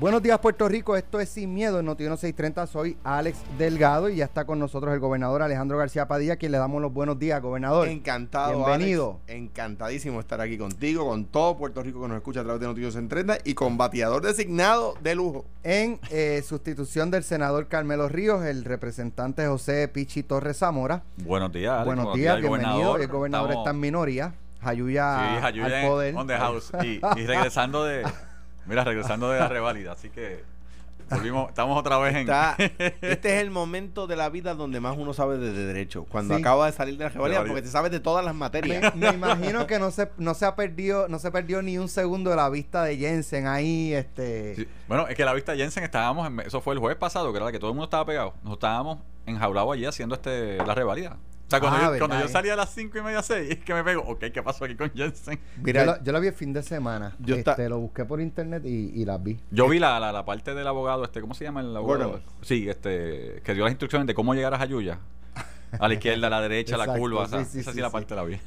Buenos días Puerto Rico, esto es Sin Miedo en Notiuno 630, soy Alex Delgado y ya está con nosotros el gobernador Alejandro García Padilla, quien le damos los buenos días, gobernador. Encantado, Bienvenido. Alex. Encantadísimo estar aquí contigo, con todo Puerto Rico que nos escucha a través de Noticias 630 y con bateador designado de lujo. En eh, sustitución del senador Carmelo Ríos, el representante José Pichi Torres Zamora. Buenos días, Alex. Buenos días, bienvenido. El gobernador Estamos- está en minoría, Jayuya, Sí, al en poder. on the house. Y, y regresando de. Mira, regresando de la reválida. Así que. Volvimos, estamos otra vez en. Está- este es el momento de la vida donde más uno sabe de, de derecho. Cuando Sí. acaba de salir de la Rivalidad. porque te sabes de todas las materias. Me, me imagino que no se, no se ha perdido, no se perdió ni un segundo de la vista de Jensen ahí, este. Sí. Bueno, es que la vista de Jensen estábamos. En, eso fue el jueves pasado, que era la que todo el mundo estaba pegado. Nos estábamos enjaulados allí haciendo este la reválida. O sea, cuando, Ah, yo, verdad, cuando yo eh. salí a las 5 y media, 6, es que me pego. Ok, ¿qué pasó aquí con Jensen? Mira, yo, lo, yo lo vi el fin de semana. Yo este, está- lo busqué por internet y, y las vi. Yo vi la, la, la parte del abogado, este, ¿cómo se llama el abogado? Gordon. Sí, este, que dio las instrucciones de cómo llegar a Jayuya. A la izquierda, a la derecha, a la curva. sí, esa, sí, esa sí, sí, la sí. parte la vi.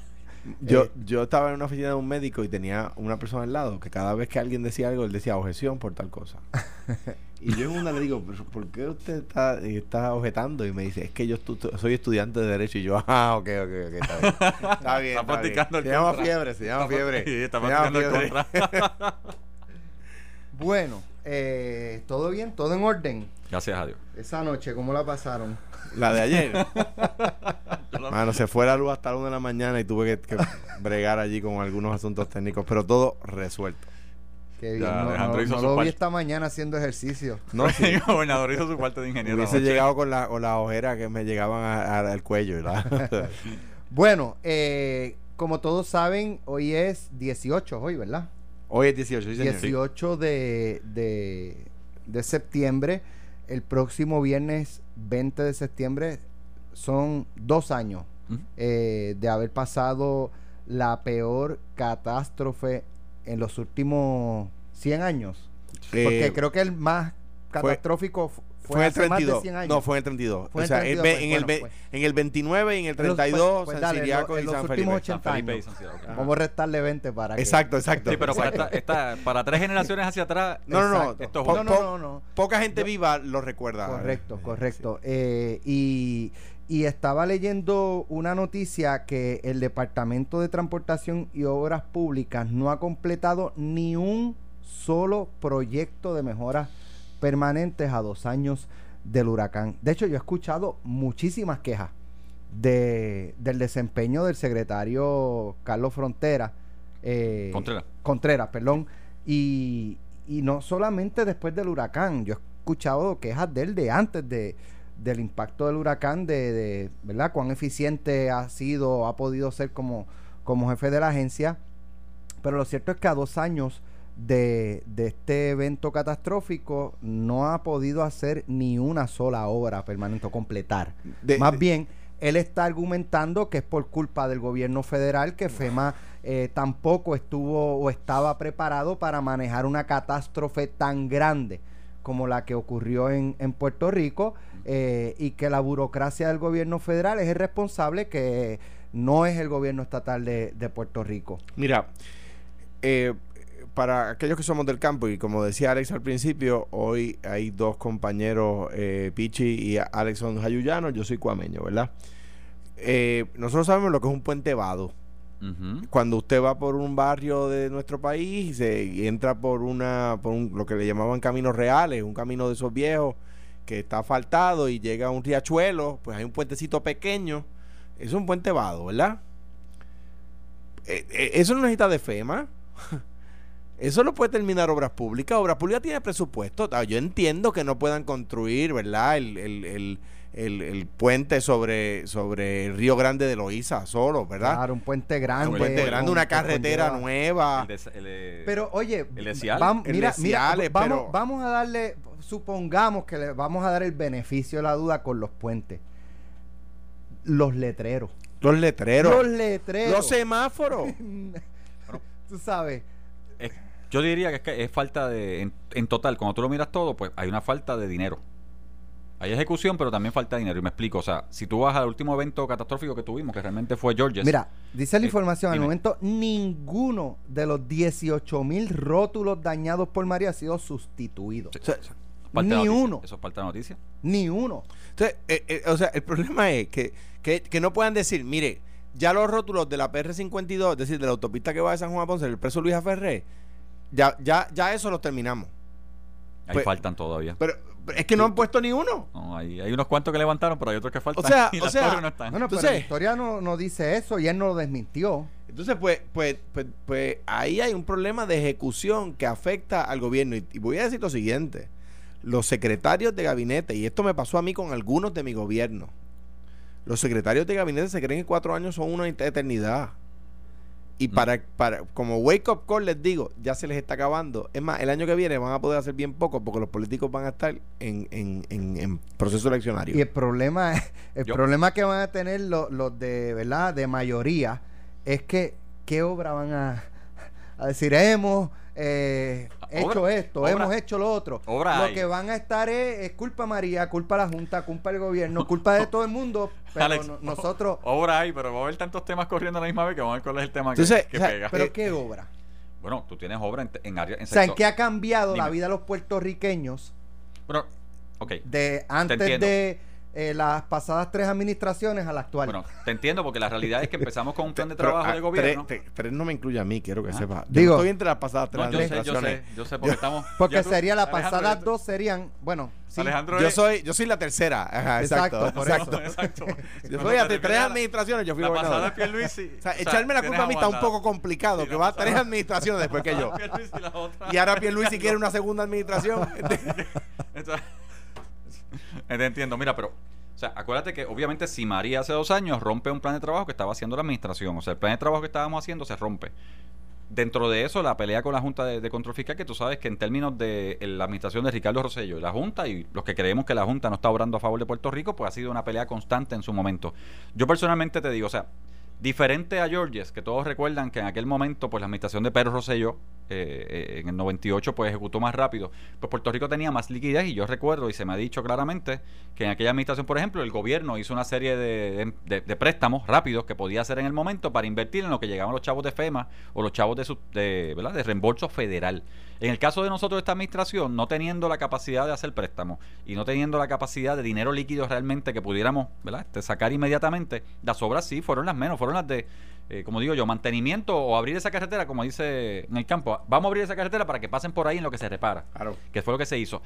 Yo, eh, yo estaba en una oficina de un médico y tenía una persona al lado que cada vez que alguien decía algo, él decía objeción por tal cosa. y yo en una le digo, "Pero, ¿por qué usted está, está objetando? Y me dice, es que yo estu- soy estudiante de Derecho. Y yo, ah, ok, ok, ok, está bien. Está bien. Está practicando el Se llama contra. fiebre, se llama Está fiebre. Sí, está Se llama practicando el. Bueno, eh, todo bien, todo en orden. Gracias a Dios. Esa noche, ¿cómo la pasaron? La de ayer. Mano, se fue la luz hasta la una de la mañana y tuve que, que bregar allí con algunos asuntos técnicos, pero todo resuelto. Qué Ya, bien. No, Alejandro no- hizo no su lo vi esta mañana haciendo ejercicio. No, sí, el gobernador hizo su parte de ingeniero. hubiese llegado con la, con la ojera que me llegaban a- a- al cuello. Bueno, eh, como todos saben, hoy es 18, hoy, ¿verdad? Hoy es 18, sí, señor. 18 de, de, de septiembre. El próximo viernes 20 de septiembre son dos años Ujú. eh, de haber pasado la peor catástrofe en los últimos 100 años. Porque Eh, creo que el más catastrófico fu- fue, fue en el hace más de 32. 100 años. No, fue en el 32. Fue en o sea, el el 32, ve- pues, en, el bueno, ve- pues. en el 29 y en el Pero, pues, 32, pues, San en Siriaco y en San Felipe. 80 San Felipe y. San. Vamos a restarle 20 para que... Exacto, exacto. Sí, pero para, exacto. esta, esta- para tres generaciones hacia atrás. No, no, no. Exacto. Esto es Po- no, no, no, no. Poca gente viva lo recuerda. Correcto, Eh, correcto. Eh, y, y estaba leyendo una noticia que el Departamento de Transportación y Obras Públicas no ha completado ni un solo proyecto de mejoras permanentes a dos años del huracán. De hecho, yo he escuchado muchísimas quejas de, del desempeño del secretario Carlos Frontera. eh, Contreras. Contreras, perdón. Y, y no solamente después del huracán, yo he escuchado quejas de él de antes de, del impacto del huracán, de, de, ¿verdad? Cuán eficiente ha sido, ha podido ser como, como jefe de la agencia. Pero lo cierto es que a dos años de, de este evento catastrófico no ha podido hacer ni una sola obra permanente o completar. De- Más de- bien, él está argumentando que es por culpa del gobierno federal que FEMA eh, tampoco estuvo o estaba preparado para manejar una catástrofe tan grande como la que ocurrió en, en Puerto Rico eh, y que la burocracia del gobierno federal es el responsable que no es el gobierno estatal de, de Puerto Rico. Mira, eh, para aquellos que somos del campo, y como decía Alex al principio, hoy hay dos compañeros, eh, Pichi y Alex son jayuyanos, yo soy cuameño, ¿verdad? Eh, nosotros sabemos lo que es un puente vado. Cuando usted va por un barrio de nuestro país y se y entra por una por un- lo que le llamaban caminos reales, un camino de esos viejos que está asfaltado y llega a un riachuelo, pues hay un puentecito pequeño. Es un puente vado, ¿verdad? Eh, eh, eso no necesita de FEMA. Eso lo puede terminar Obras Públicas. Obras Públicas tiene presupuesto. Ah, Yo entiendo que no puedan construir, ¿verdad? El, el, el, el- el puente sobre, sobre el Río Grande de Loíza solo, ¿verdad? Claro, un puente grande. un puente grande, una carretera nueva. El de- el de- Pero oye, El de Ciales. vam- El mira, mira, vamos, pero- vamos a darle, supongamos que le vamos a dar el beneficio de la duda con los puentes. Los letreros. Los letreros. Los letreros. Los semáforos. Tú sabes. Yo diría que es, que es falta de. En, en total, cuando tú lo miras todo, pues hay una falta de dinero. Hay ejecución, pero también falta dinero. Y me explico. O sea, si tú vas al último evento catastrófico que tuvimos, que realmente fue Georges. Mira, dice la Eh, información, al dime. momento ninguno de los 18 mil rótulos dañados por María ha sido sustituido. O sea, ni noticia. uno. Eso es parte de noticia. Ni uno. Entonces, eh, eh, o sea, el problema es que, que, que no puedan decir, mire, ya los rótulos de la PR52, es decir, de la autopista que va de San Juan a Ponce, el preso Luis Ferré, ya, ya, ya eso lo terminamos. Ahí Pues- faltan todavía. Pero, pero es que no han puesto ni uno. No, hay, hay unos cuantos que levantaron, pero hay otros que faltan. O sea, y o sea, no están. Bueno, pero Entonces- la historia no, no dice eso y él no lo desmintió. Entonces, pues, pues, pues, pues ahí hay un problema de ejecución que afecta al gobierno. Y, y voy a decir lo siguiente. Los secretarios de gabinete, y esto me pasó a mí con algunos de mi gobierno, los secretarios de gabinete se creen que cuatro años son una eternidad. Y Mm. para, para, como wake up call les digo, ya se les está acabando. Es más, el año que viene van a poder hacer bien poco porque los políticos van a estar en, en, en, en proceso eleccionario. Y el problema, el Yo- problema que van a tener los, los de, ¿verdad? De mayoría es que qué obra van a, a decir, hemos eh, hecho Obra- esto, obra- hemos hecho lo otro. obra lo hay. que van a estar es, es culpa María, culpa la Junta, culpa del gobierno, culpa de todo el mundo, pero Alex, no- nosotros, Obra hay, pero va a haber tantos temas corriendo a la misma vez que vamos a ver cuál es el tema que, Entonces, que o sea, pega. pero eh, qué obra. bueno, tú tienes obra en, en área. En O sea, ¿en qué ha cambiado la vida de los puertorriqueños Bueno, ok. de antes de eh, las pasadas tres administraciones a la actual? Bueno, te entiendo porque la realidad es que empezamos con un plan de Pero, trabajo ah, de gobierno. Tres, no me incluye a mí, quiero que Ah. sepa. Yo Digo- no estoy entre las pasadas tres No, yo sé, yo sé, administraciones. yo sé, porque estamos. Porque tú- sería las Alejandro, pasadas dos serían, bueno, sí. Alejandro Yo es- soy, yo soy la tercera. Ajá, exacto. Exacto, por exacto. exacto. Yo a te tres la- administraciones, yo fui La pasada gobernador. es Pierluisi. O sea, echarme la culpa a mí está un poco complicado, Sí, que va a pasada- tres administraciones después que yo. Pierluisi y la otra. Y ahora Pierluisi quiere una segunda administración. Entonces, entiendo, mira, pero, o sea, acuérdate que obviamente si María hace dos años rompe un plan de trabajo que estaba haciendo la administración, o sea, el plan de trabajo que estábamos haciendo se rompe. Dentro de eso, la pelea con la Junta de, de Control Fiscal, que tú sabes que en términos de eh, la administración de Ricardo Rosello y la Junta, y los que creemos que la Junta no está obrando a favor de Puerto Rico, pues ha sido una pelea constante en su momento. Yo personalmente te digo, o sea, diferente a Georges, que todos recuerdan que en aquel momento, pues la administración de Pedro Rosselló, eh, en el 98, pues ejecutó más rápido. Pues Puerto Rico tenía más liquidez y yo recuerdo, y se me ha dicho claramente, que en aquella administración, por ejemplo, el gobierno hizo una serie de, de- préstamos rápidos que podía hacer en el momento para invertir en lo que llegaban los chavos de FEMA o los chavos de, su- de, ¿verdad? de reembolso federal. En el caso de nosotros, esta administración, no teniendo la capacidad de hacer préstamos y no teniendo la capacidad de dinero líquido realmente que pudiéramos. Este, sacar inmediatamente, las obras sí fueron las menos, fueron las de, eh, como digo yo, mantenimiento o abrir esa carretera, como dice en el campo. Vamos a abrir esa carretera para que pasen por ahí en lo que se repara Claro. que fue lo que se hizo.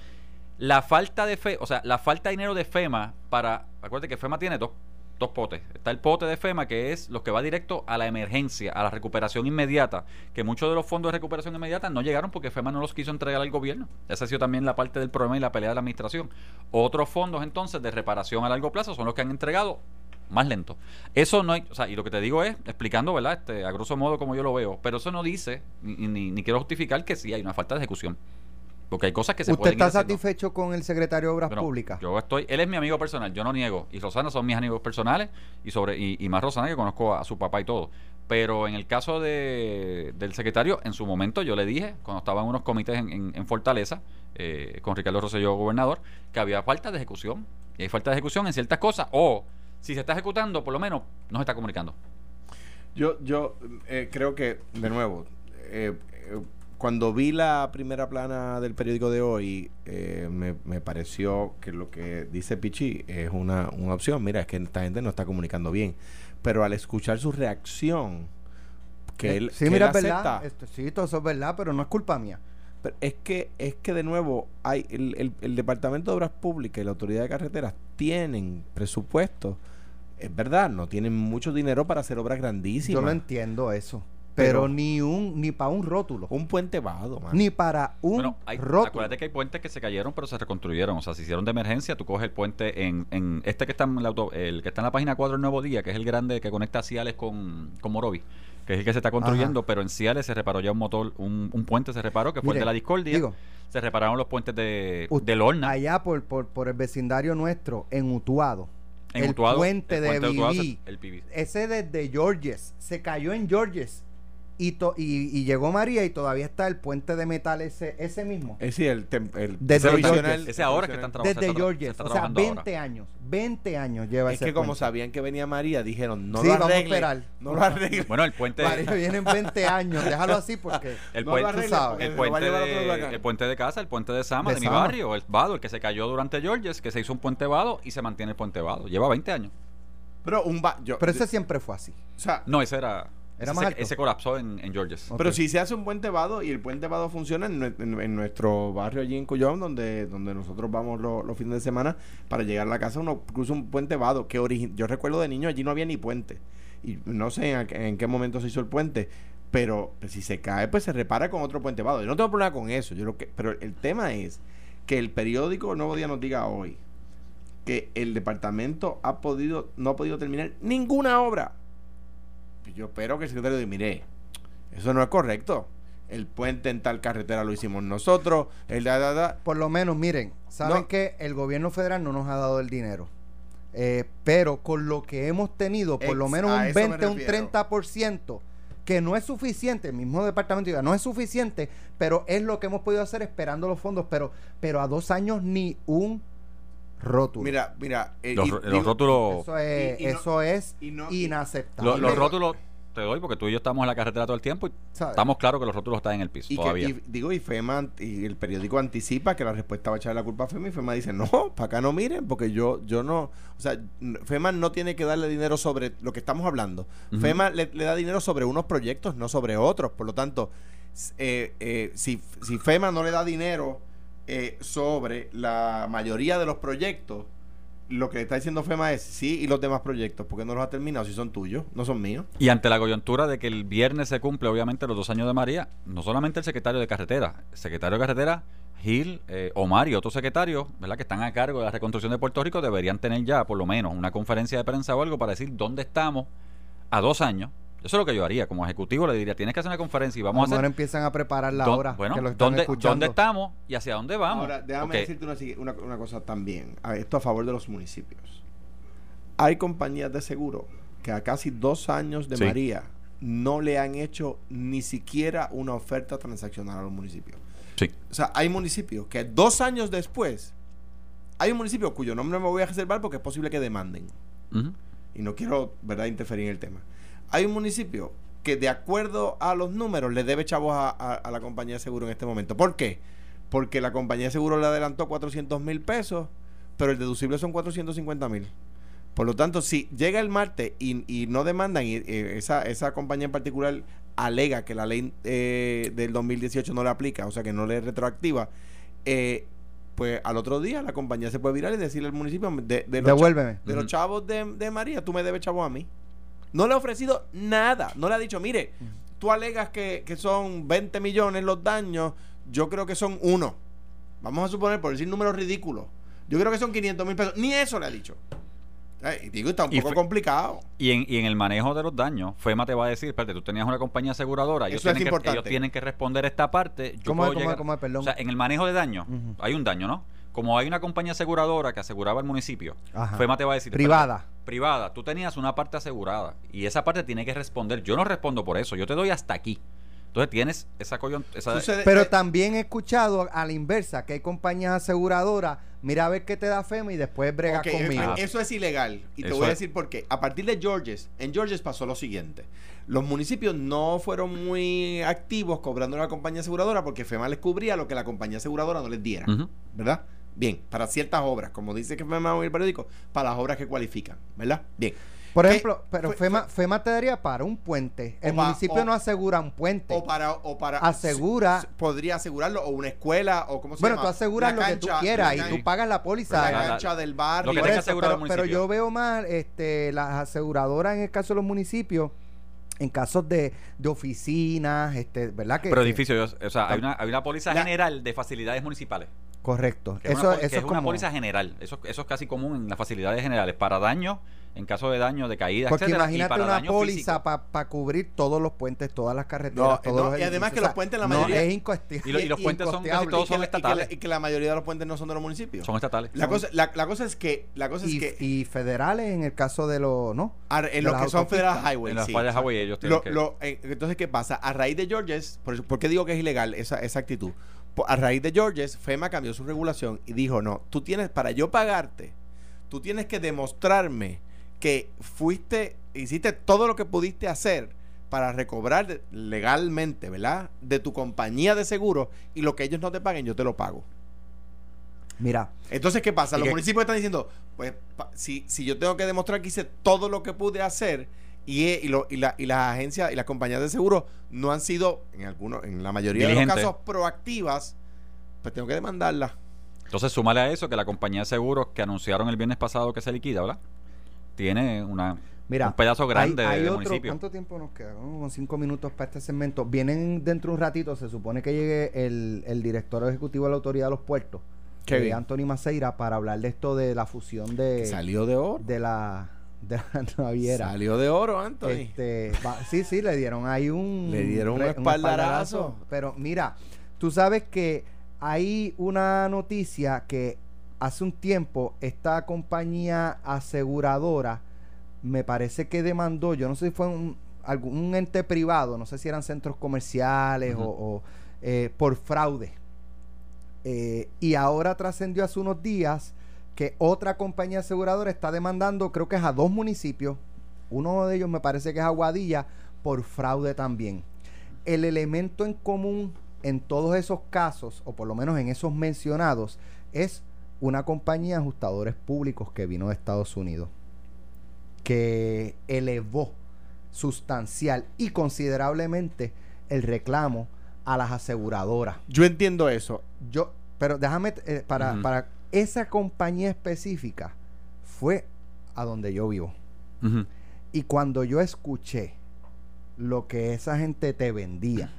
La falta de fe, o sea, la falta de dinero de FEMA para, acuérdate que FEMA tiene dos, dos potes. Está el pote de FEMA que es lo que va directo a la emergencia, a la recuperación inmediata, que muchos de los fondos de recuperación inmediata no llegaron porque FEMA no los quiso entregar al gobierno. Esa ha sido también la parte del problema y la pelea de la administración. Otros fondos entonces de reparación a largo plazo son los que han entregado más lento. Eso no hay, o sea, y lo que te digo es, explicando, ¿verdad? Este, a grosso modo como yo lo veo, pero eso no dice, ni, ni, ni quiero justificar que sí hay una falta de ejecución. Porque hay cosas que se ¿Usted pueden está satisfecho con el secretario de Obras Bueno, Públicas? Yo estoy, él es mi amigo personal, yo no niego. Y Rosana son mis amigos personales y sobre y, y más Rosana que conozco a, su papá y todo. Pero en el caso de, del secretario, en su momento yo le dije, cuando estaba en unos comités en, en- en Fortaleza, eh, con Ricardo Rosselló, gobernador, que había falta de ejecución. Y hay falta de ejecución en ciertas cosas. O si se está ejecutando, por lo menos no se está comunicando. Yo, yo eh, creo que, de nuevo, eh, eh, cuando vi la primera plana del periódico de hoy, eh, me, me pareció que lo que dice Pichi es una, una opción. Mira, es que esta gente no está comunicando bien. Pero al escuchar su reacción, que él, sí, que mira, él es verdad. acepta, Esto- sí, todo eso es verdad, pero no es culpa mía. pero es que, es que de nuevo, hay el, el- el Departamento de Obras Públicas y la Autoridad de Carreteras tienen presupuesto. Es verdad, no tienen mucho dinero para hacer obras grandísimas. Yo lo entiendo eso. Pero- Pero, ni un ni para un rótulo. Un puente vado, man. Ni para un Bueno, hay, rótulo. acuérdate que hay puentes que se cayeron pero se reconstruyeron, o sea, se hicieron de emergencia, tú coges el puente en, en este que está en la auto- el que está en la página 4 del Nuevo Día, que es el grande que conecta a Ciales con, con Morovi, que es el que se está construyendo, pero en Ciales se reparó ya un motor, un, un puente se reparó, que fue el de la Discordia, digo, se repararon los puentes de, U- de Lorna, Allá por, por, por el vecindario nuestro, en Utuado. El Utuado, puente el de puente Utuado Viví. el. Ese desde Georges. Se cayó en Georges. Y, to- y, y llegó María y todavía está el puente de metal ese, ese mismo. Es decir, el, tem- el Desde Georges. Ese ahora que están trabajando. Desde Georges. está O sea, trabajando 20 ahora. años. 20 años lleva Es ese que como sabían que venía María, dijeron, no Sí, lo vamos a. No lo arreglen. Bueno, el puente. María viene en 20 años. Déjalo así porque... El No puente, porque el puente, de, huracán. el puente de casa, el puente de Sama, De de, mi barrio, el Vado, el que se cayó durante Georges, que se hizo un puente Vado y se mantiene el puente Vado. Lleva 20 años. Pero un ba- yo- Pero ese siempre fue así. o sea, No, ese era. Era ese, más alto. ese colapsó en, en Georges. Pero si se hace un puente vado y el puente vado funciona en, en- en nuestro barrio allí en Cuyón, donde, donde nosotros vamos lo- los fines de semana para llegar a la casa, uno cruza un puente vado que yo recuerdo de niño allí no había ni puente. Y no sé en qué momento se hizo el puente, pero pues, si se cae, pues se repara con otro puente vado. Yo no tengo problema con eso, yo lo que, pero el tema es que el periódico Nuevo Día nos diga hoy que el departamento ha podido, no ha podido terminar ninguna obra. Yo espero que el secretario diga, mire, eso no es correcto. El puente en tal carretera lo hicimos nosotros, el da, da, da. Por lo menos, miren, saben No. que el gobierno federal no nos ha dado el dinero. Eh, pero con lo que hemos tenido, por lo menos un eso me 20, un refiero. 30%, que no es suficiente, el mismo departamento diga, no es suficiente, pero es lo que hemos podido hacer esperando los fondos, pero, pero a dos años ni un rótulo. Mira, mira. eh, Los, y los digo- rótulos. eso es, y- y no- eso es y no- inaceptable. los rótulos te doy porque tú y yo estamos en la carretera todo el tiempo y ¿Sabes? estamos claros que los rótulos están en el piso Y, que- todavía. y digo, y FEMA y el periódico anticipa que la respuesta va a echar la culpa a FEMA y FEMA dice, no, para acá no miren, porque yo, yo no, o sea, FEMA no tiene que darle dinero sobre lo que estamos hablando. FEMA le, le da dinero sobre unos proyectos, no sobre otros. Por lo tanto, eh, eh, si, si FEMA no le da dinero eh, sobre la mayoría de los proyectos, lo que está diciendo FEMA es, sí, y los demás proyectos, porque no los ha terminado si son tuyos, no son míos. Y ante la coyuntura de que el viernes se cumple, obviamente, los dos años de María, no solamente el secretario de carretera, el secretario de carretera, Gil, eh, Omar y otros secretarios, ¿verdad?, que están a cargo de la reconstrucción de Puerto Rico, deberían tener ya, por lo menos, una conferencia de prensa o algo para decir dónde estamos a dos años. Eso es lo que yo haría. Como ejecutivo le diría, tienes que hacer una conferencia y a vamos a mejor hacer. empiezan a preparar la hora bueno, que lo están ¿dónde, escuchando. ¿dónde estamos y hacia dónde vamos? Ahora, déjame decirte una, una, una cosa también. A- Esto a favor de los municipios. Hay compañías de seguro que a casi dos años de Sí. María no le han hecho ni siquiera una oferta transaccional a los municipios. Sí. O sea, hay municipios que dos años después, hay un municipio cuyo nombre me voy a reservar porque es posible que demanden. Y no quiero, ¿verdad?, interferir en el tema. Hay un municipio que de acuerdo a los números le debe chavos a, a- a la compañía de seguro en este momento. ¿Por qué? Porque la compañía de seguro le adelantó 400 mil pesos, pero el deducible son 450 mil. Por lo tanto, si llega el martes y, y no demandan, y eh, esa, esa compañía en particular alega que la ley eh, del 2018 no le aplica, o sea que no le retroactiva, eh, pues al otro día la compañía se puede virar y decirle al municipio de, de los cha- Devuélveme. de los chavos de, de María, tú me debes chavos a mí. No le ha ofrecido nada. No le ha dicho, mire, tú alegas que, que son 20 millones los daños, yo creo que son uno. Vamos a suponer, por decir números ridículos. Yo creo que son 500 mil pesos. Ni eso le ha dicho. Eh, y digo, está un Y poco fue- complicado. Y en, y en el manejo de los daños, FEMA te va a decir, espérate, tú tenías una compañía aseguradora, ellos, Eso es tienen, que, importante. ellos tienen que responder esta parte. Yo ¿Cómo es, cómo es, cómo es? Perdón. O sea, en el manejo de daños, hay un daño, ¿no? Como hay una compañía aseguradora que aseguraba al municipio, Ajá. FEMA te va a decir... Privada. privada, tú tenías una parte asegurada y esa parte tiene que responder. Yo no respondo por eso, yo te doy hasta aquí. Entonces tienes esa coyuntura... Pero eh, también he escuchado a la inversa que hay compañías aseguradoras, mira a ver qué te da FEMA y después brega Ok, eh, conmigo. eh, Eso es ilegal. Y te voy a decir por qué. A partir de Georges, en Georges pasó lo siguiente. Los municipios no fueron muy activos cobrando a la compañía aseguradora porque FEMA les cubría lo que la compañía aseguradora no les diera. ¿Verdad? Bien, para ciertas obras, como dice que FEMA en el periódico, para las obras que cualifican, ¿verdad? Bien. Por ejemplo, pero Fue- FEMA, fue- FEMA te daría para un puente. El municipio o- no asegura un puente. O para, o para Asegura- podría asegurarlo, o una escuela, o cómo se bueno, llama. tú aseguras lo que tú quieras y tú pagas la póliza. La- la- cancha del barrio. lo que eso, pero, el pero yo veo mal este, las aseguradoras en el caso de los municipios, en casos de, de oficinas, este, ¿verdad? Que, Pero que- edificio, yo- o sea, hay una, hay una póliza La- general de facilidades municipales. Correcto. Que es eso una, es una como... póliza general. Eso, eso es casi común en las facilidades generales. Para daño, en caso de daño, de caída, Porque etcétera, y imagínate para una daño póliza para cubrir todos los puentes, todas las carreteras, No, todos no, los y además que O los puentes, la no, mayoría- es incosteable. Y lo- y los puentes son casi todos y que, la- y que la- estatales. y que la mayoría de los puentes no son de los municipios. Son estatales. la, cosa, la, la cosa es que, la cosa es y, que y federales en el caso de los, ¿no? ar- en los que son. Federal Highway. en las sí. fallas de Hawái ellos tienen Lo- que... lo- eh, entonces, ¿qué pasa? A raíz de Georges, por, eso- ¿por qué digo que es ilegal esa, esa actitud? A raíz de Georges, FEMA cambió su regulación y dijo, no, tú tienes, para yo pagarte, tú tienes que demostrarme que fuiste, hiciste todo lo que pudiste hacer para recobrar legalmente, ¿verdad? De tu compañía de seguro y lo que ellos no te paguen, yo te lo pago. Mira, Entonces, ¿qué pasa? ¿Y Los municipios están diciendo, pues, si, si yo tengo que demostrar que hice todo lo que pude hacer y, eh, y, lo- y, la- y las agencias y las compañías de seguro no han sido, en algunos, en la mayoría de los casos, proactivas, pues tengo que demandarlas. Entonces, súmale a eso que la compañía de seguros que anunciaron el viernes pasado que se liquida, ¿verdad? Tiene una, mira. un pedazo grande hay, hay de otro- municipio. ¿Cuánto tiempo nos queda? Como cinco minutos para este segmento. Vienen dentro de un ratito, se supone que llegue el, el director ejecutivo de la Autoridad de los Puertos, Qué eh. Anthony Maceira, para hablar de esto de la fusión de, Salió de oro. de la de la naviera. Salió de oro, Anthony. Este, va- sí, sí, le dieron ahí un... Le dieron un re- espaldarazo. Pero mira, tú sabes que hay una noticia que hace un tiempo esta compañía aseguradora me parece que demandó, yo no sé si fue un, algún ente privado, no sé si eran centros comerciales o, eh, por fraude. Eh, y ahora trascendió hace unos días que otra compañía aseguradora está demandando, creo que es a dos municipios, uno de ellos me parece que es Aguadilla, por fraude también. El elemento en común en todos esos casos, o por lo menos en esos mencionados, es una compañía de ajustadores públicos que vino de Estados Unidos, que elevó sustancial y considerablemente el reclamo a las aseguradoras. Yo entiendo eso. Yo, pero déjame, eh, para, para esa compañía específica, fue a donde yo vivo. Y cuando yo escuché lo que esa gente te vendía,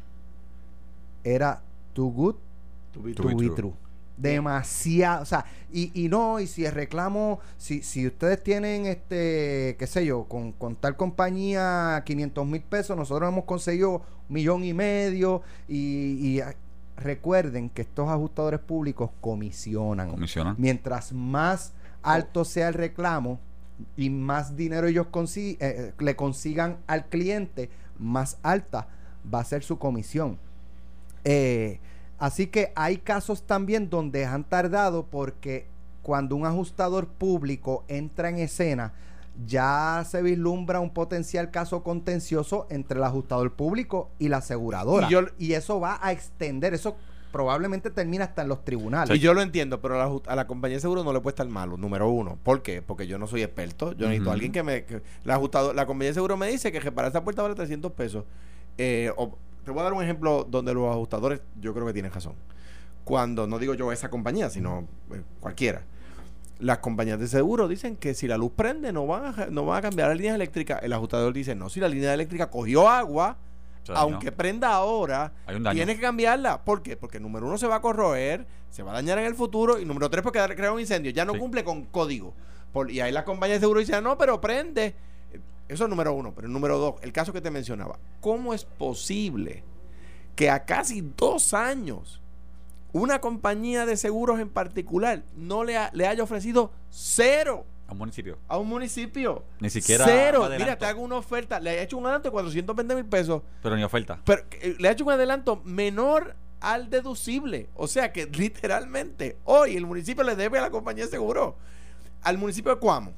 era too good To be to To be be true. true. Demasiado, o sea, y, y no, y si el reclamo, si, si ustedes tienen, este, qué sé yo, con, con tal compañía 500 mil pesos, nosotros hemos conseguido un millón y medio, y, y, recuerden que estos ajustadores públicos comisionan. Comisionan. Mientras más alto sea el reclamo y más dinero ellos consi- eh, eh, le consigan al cliente, más alta va a ser su comisión. Eh, así que hay casos también donde han tardado porque cuando un ajustador público entra en escena, ya se vislumbra un potencial caso contencioso entre el ajustador público y la aseguradora. Y yo- y eso va a extender, eso probablemente termina hasta en los tribunales. Y yo lo entiendo, pero a la, a la compañía de seguro no le puede estar malo, número uno. ¿Por qué? Porque yo no soy experto. Yo necesito a alguien que me... que- la, ajustado, la compañía de seguro me dice que reparar esta puerta vale 300 pesos. Eh, o- te voy a dar un ejemplo donde los ajustadores yo creo que tienen razón. Cuando, no digo yo esa compañía, sino eh, cualquiera. Las compañías de seguro dicen que si la luz prende no van a, no van a cambiar las líneas eléctricas. El ajustador dice, no, si la línea eléctrica cogió agua, aunque prenda ahora, tiene que cambiarla. ¿Por qué? Porque número uno se va a corroer, se va a dañar en el futuro. Y número tres, porque crea un incendio. Ya no Sí. cumple con código. Por- y ahí la compañía de seguro dice, "Ah, no, pero prende. Eso es número uno. Pero número dos, el caso que te mencionaba. ¿Cómo es posible que a casi dos años una compañía de seguros en particular no le, ha- le haya ofrecido cero A un municipio. a un municipio? Ni siquiera Cero. Mira, te hago una oferta. Le he hecho un adelanto de 420 mil pesos. Pero ni oferta. Pero eh, le ha hecho un adelanto menor al deducible. O sea que literalmente hoy el municipio le debe a la compañía de seguro. Al municipio de Cuamo,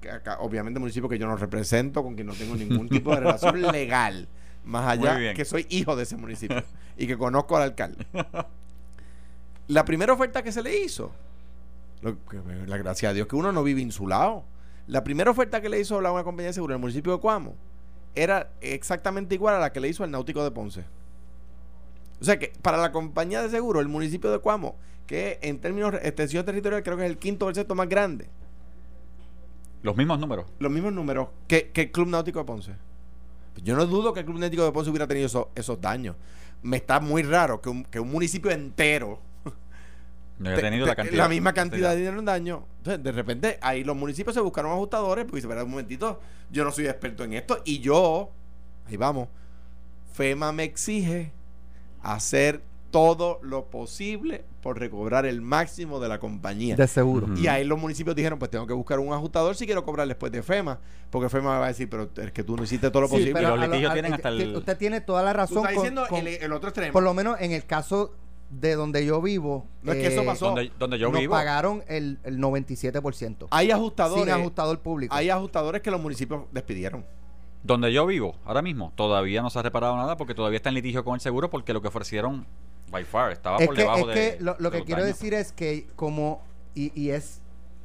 que acá, obviamente municipio que yo no represento, con quien no tengo ningún tipo de relación legal. Más allá que soy hijo de ese municipio y que conozco al alcalde. La primera oferta que se le hizo, lo que- la gracia a Dios que uno no vive insulado. La primera oferta que le hizo la una compañía de seguro en el municipio de Cuamo era exactamente igual a la que le hizo el Náutico de Ponce. O sea que para la compañía de seguro, el municipio de Cuamo, que en términos de extensión territorial creo que es el quinto o el sexto más grande, Los mismos números. los mismos números que, que el Club Náutico de Ponce. Yo no dudo que el Club Náutico de Ponce hubiera tenido eso- esos daños. Me está muy raro que un, que un municipio entero No he te- tenido te- la cantidad. misma cantidad de dinero en daño. Entonces, de repente, ahí los municipios se buscaron ajustadores, porque dice, espera un momentito, yo no soy experto en esto, y yo, ahí vamos, FEMA me exige hacer todo lo posible por recobrar el máximo de la compañía. De seguro. Y ahí los municipios dijeron, pues tengo que buscar un ajustador si quiero cobrar después de FEMA, porque FEMA me va a decir, pero es que tú no hiciste todo lo Sí, posible. pero los a lo- litigios a- tienen eh, hasta el- Usted tiene toda la Tú razón. estás con- diciendo con- el, el otro extremo. por lo menos en el caso de donde yo vivo. No es que eso pasó. Donde, donde yo nos vivo. pagaron el, el 97%. hay ajustadores. sin ajustador público. Hay ajustadores que los municipios despidieron. Donde yo vivo, ahora mismo, todavía no se ha reparado nada porque todavía está en litigio con el seguro porque lo que ofrecieron, by far, estaba es por que, debajo es de. que lo, lo de que los quiero daños. decir es que como y, y es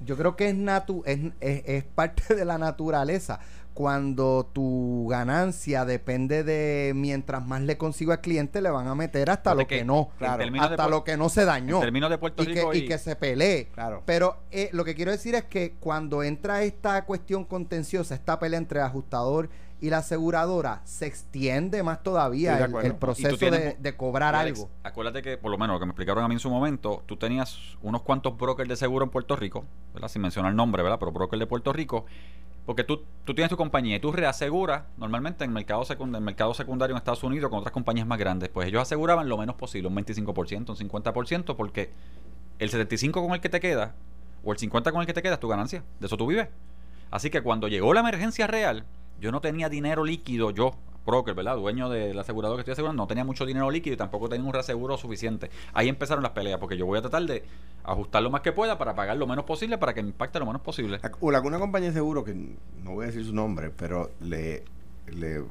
yo creo que es natu es, es, es parte de la naturaleza cuando tu ganancia depende de mientras más le consigo al cliente le van a meter hasta lo que, que no claro, hasta lo que no se dañó En términos de Puerto y Rico que, y, y que se pelee Claro. pero eh, lo que quiero decir es que cuando entra esta cuestión contenciosa, esta pelea entre el ajustador y la aseguradora, se extiende más todavía el, proceso tienes de, cobrar Alex, algo. Acuérdate que, por lo menos lo que me explicaron a mí en su momento, tú tenías unos cuantos brokers de seguro en Puerto Rico, ¿verdad? Sin mencionar el nombre, ¿verdad? Pero broker de Puerto Rico, porque tú, tú tienes tu compañía y tú reaseguras normalmente en mercado, secund- en mercado secundario en Estados Unidos con otras compañías más grandes. Pues ellos aseguraban lo menos posible, un 25%, un 50%, porque el 75% con el que te queda o el 50% con el que te queda es tu ganancia. De eso tú vives. Así que cuando llegó la emergencia real, yo no tenía dinero líquido, yo, broker, ¿verdad? Dueño del asegurador que estoy asegurando, no tenía mucho dinero líquido y tampoco tenía un reaseguro suficiente. Ahí empezaron las peleas, porque yo voy a tratar de ajustar lo más que pueda para pagar lo menos posible para que impacte lo menos posible. La- Una, una compañía de seguro que no voy a decir su nombre, pero le, le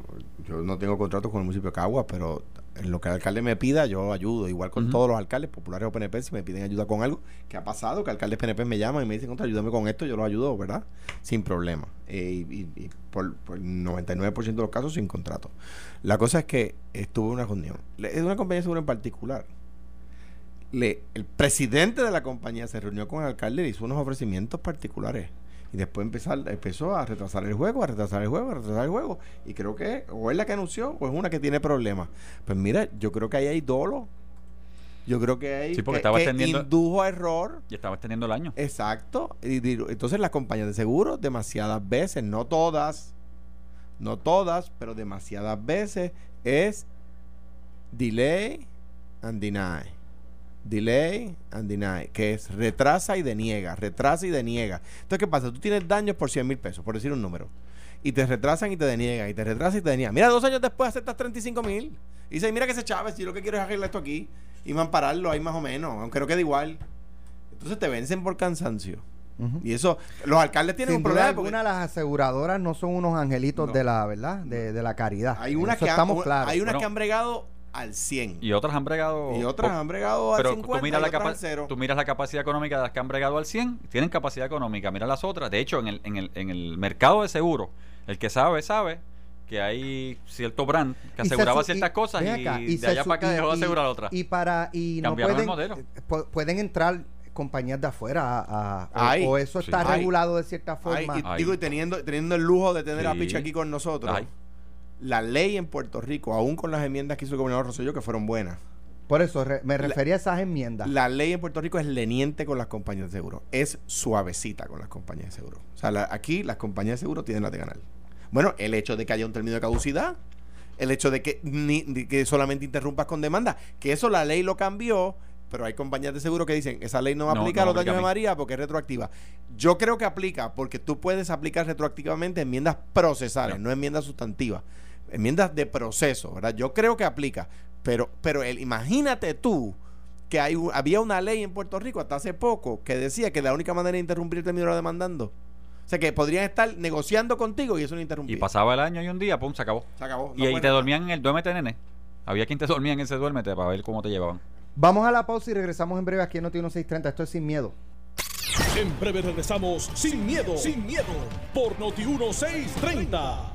yo no tengo contrato con el municipio de Caguas, pero en lo que el alcalde me pida, yo ayudo. Igual con todos los alcaldes, populares o PNP, si me piden ayuda con algo, que ha pasado, que alcaldes PNP me llaman y me dicen, contra, ayúdame con esto, yo los ayudo, ¿verdad? Sin problema. Eh, y y- y por, por el 99% de los casos sin contrato. La cosa es que estuve en una reunión. Es una compañía de seguro en particular. Le, el presidente de la compañía se reunió con el alcalde y le hizo unos ofrecimientos particulares. Y después empezar, empezó a retrasar el juego, a retrasar el juego, a retrasar el juego. Y creo que o es la que anunció o es una que tiene problemas. Pues mira, yo creo que ahí hay dolo. Yo creo que hay Sí, porque que, estaba que indujo a error. Y estaba extendiendo el año. Exacto. Y entonces las compañías de seguro demasiadas veces, no todas, no todas, pero demasiadas veces es delay and deny. Delay and deny, que es retrasa y deniega, retrasa y deniega. Entonces, ¿qué pasa? Tú tienes daños por 100 mil pesos, por decir un número. Y te retrasan y te deniegan, y te retrasan y te deniegan. Mira, dos años después aceptas 35 mil. Y dices, mira que ese Chávez, si lo que quiero es arreglar esto aquí, y ampararlo ahí más o menos, aunque no quede igual. Entonces te vencen por cansancio. Y eso, los alcaldes tienen Sin un duda problema. porque alguna, las aseguradoras no son unos angelitos No. de la verdad, de, de la caridad. hay unas que, han, estamos claros. hay unas Bueno. que han bregado al 100. Y otras han bregado. Y otras han bregado al Pero 50 tú, miras y la otras al cero. tú miras la capacidad económica de las que han bregado al 100, tienen capacidad económica. Mira las otras. De hecho, en el, en el, en el mercado de seguro, el que sabe, sabe que hay cierto brand que aseguraba su- ciertas y- cosas y, de allá para acá dejó asegurar otra. Y para y no el pueden, modelo. eh, pu- pueden entrar compañías de afuera a, a- o- eso está regulado de cierta Ay, forma. y, Ay. digo, y teniendo, teniendo el lujo de tener a. Picha aquí con nosotros, Ay. La ley en Puerto Rico, aún con las enmiendas que hizo el gobernador Rosselló, que fueron buenas, Por eso re- me La- refería a esas enmiendas. la ley en Puerto Rico es leniente con las compañías de seguro. Es suavecita con las compañías de seguro. O sea, la- aquí las compañías de seguro tienen la de ganar. Bueno, el hecho de que haya un término de caducidad, el hecho de que, ni, de que solamente interrumpas con demanda, que eso la ley lo cambió, pero hay compañías de seguro que dicen, esa ley no va a No, aplicar no a los aplica daños de. María porque es retroactiva. Yo creo que aplica porque tú puedes aplicar retroactivamente enmiendas procesales, No. no enmiendas sustantivas. Enmiendas de proceso, ¿verdad? Yo creo que aplica. Pero, pero el, imagínate tú que hay, había una ley en Puerto Rico hasta hace poco que decía que la única manera de interrumpir el término era demandando. O sea, que podrían estar negociando contigo y eso no Y interrumpía. pasaba el año y un día, pum, se acabó. Se acabó. y No ahí te dormían en el duérmete, nene. Había quien te dormía en ese duérmete para ver cómo te llevaban. Vamos a la pausa y regresamos en breve aquí en Noti 1630. Esto es sin miedo. En breve regresamos sin miedo, sin miedo, por Noti 1630.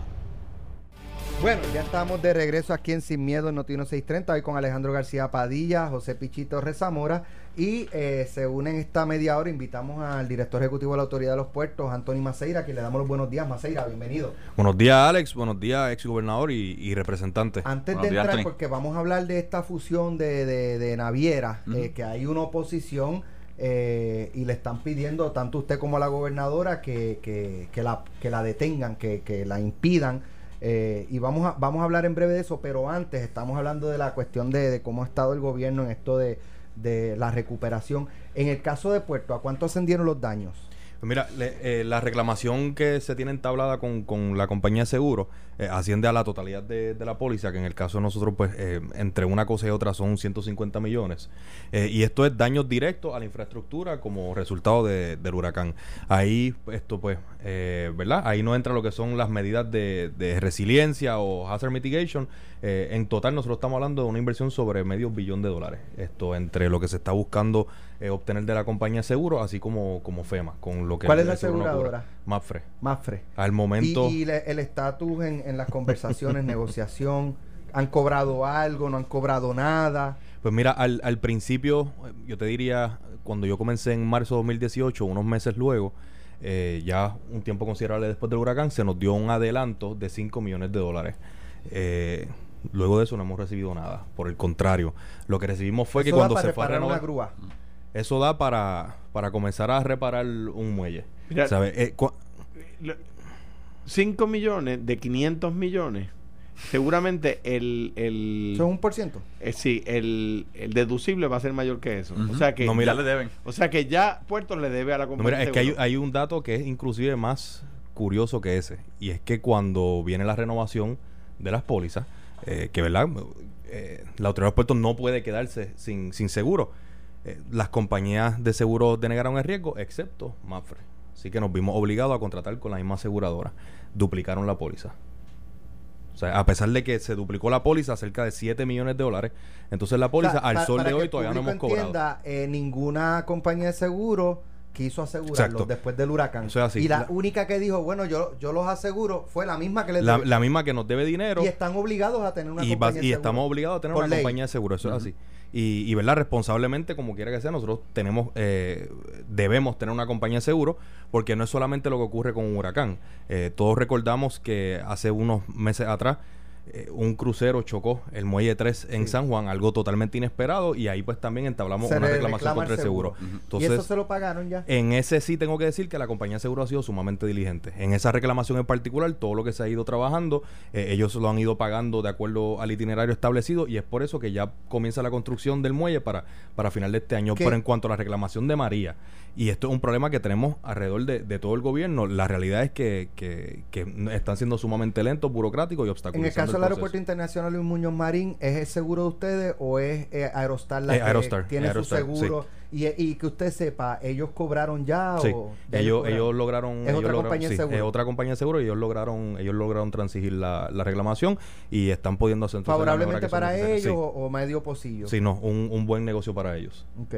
Bueno, ya estamos de regreso aquí en Sin Miedo en Notino 630, hoy con Alejandro García Padilla, José Pichito Rezamora y eh, se unen esta media hora, invitamos al director ejecutivo de la Autoridad de los Puertos, Antonio Maceira, a quien le damos los buenos días. Maceira, bienvenido. Buenos días, Alex. Buenos días, ex gobernador y, y representante. Antes Buenos de días, entrar, Anthony. porque vamos a hablar de esta fusión de, de, de navieras, eh, que hay una oposición eh, y le están pidiendo tanto usted como la gobernadora que, que, que la, que la detengan, que, que la impidan. Eh, y vamos a, vamos a hablar en breve de eso, pero antes estamos hablando de la cuestión de, de cómo ha estado el gobierno en esto de, de la recuperación. En el caso de Puerto, ¿a cuánto ascendieron los daños? Pues mira, le- eh, la reclamación que se tiene entablada con, con la compañía de seguro eh, asciende a la totalidad de, de la póliza, que en el caso de nosotros, pues, eh, entre una cosa y otra son 150 millones. Eh, y esto es daños directos a la infraestructura como resultado de- del huracán. Ahí, esto, pues, ¿verdad? Ahí no entra lo que son las medidas de, de resiliencia o hazard mitigation. En total, nosotros estamos hablando de una inversión sobre medio billón de dólares. Esto entre lo que se está buscando eh, obtener de la compañía de seguro, así como, como FEMA, con lo que ¿Cuál es la aseguradora? Mapfre. Mafre. Al momento, Y, y le- el estatus en, en las conversaciones, negociación, ¿han cobrado algo? ¿No han cobrado nada? pues mira, al, al principio, yo te diría, cuando yo comencé en marzo de 2018, unos meses luego, eh, ya un tiempo considerable después del huracán, se nos dio un adelanto de 5 millones de dólares. Eh, luego de eso no hemos recibido nada. Por el contrario, lo que recibimos fue que Eso cuando se fue a una grúa. Eso da para, para comenzar a reparar un muelle. Mira, ¿Sabes? Eh, cua- 5 millones de 500 millones. Seguramente el, el, ¿Eso es un por ciento? eh, sí, el, el deducible va a ser mayor que eso. O sea que No, mira, ya le deben. o sea que ya Puerto le debe a la No, compañía. mira, es que hay, un dato que es inclusive más curioso que ese. Y es que cuando viene la renovación de las pólizas, eh, que verdad, Eh, la autoridad de los puertos no puede quedarse sin, sin seguro. Eh, las compañías de seguro denegaron el riesgo, excepto Mafre. Así que nos vimos obligados a contratar con la misma aseguradora. Duplicaron la póliza. O sea, a pesar de que se duplicó la póliza cerca de 7 millones de dólares, entonces la póliza O sea, al sol para de hoy todavía no hemos cobrado. entienda, eh, ninguna compañía de seguro quiso asegurarlos Exacto. después del huracán. Eso es así. Y la, La- única que dijo, bueno, yo, yo los aseguro, fue la misma que les La, debe. la misma que nos debe dinero. Y están obligados a tener una y, compañía de y estamos obligados a tener una ley. compañía de seguro, eso es así. Y, y, ¿verdad? Responsablemente, como quiera que sea, nosotros tenemos, eh, debemos tener una compañía de seguro, porque no es solamente lo que ocurre con un huracán. Eh, todos recordamos que hace unos meses atrás eh, un crucero chocó el muelle 3 en Sí. San Juan, algo totalmente inesperado, y ahí pues también entablamos Se una reclamación reclama contra el seguro. Entonces, y eso se lo pagaron ya. en ese sí tengo que decir que la compañía de seguro ha sido sumamente diligente. En esa reclamación en particular, todo lo que se ha ido trabajando, eh, ellos lo han ido pagando de acuerdo al itinerario establecido y es por eso que ya comienza la construcción del muelle para, para final de este año. ¿Qué? Pero en cuanto a la reclamación de María, y esto es un problema que tenemos alrededor de, de todo el gobierno, la realidad es que, que- que están siendo sumamente lentos, burocráticos y en obstáculos. el caso del aeropuerto internacional Luis Muñoz Marín, ¿es el seguro de ustedes o es eh, Aerostar la Eh, que Aerostar, tiene Aerostar, su seguro? Y, y que usted sepa, ¿ellos cobraron ya Sí, o...? ya ellos, lograron. Es ellos otra lograron- compañía de sí, seguro. es otra compañía de seguro y ellos lograron, ellos lograron transigir la, la reclamación y están pudiendo hacer ¿Favorablemente para ellos Sí. o, o medio pocillo? Sí, no, un, un buen negocio para ellos. Ok.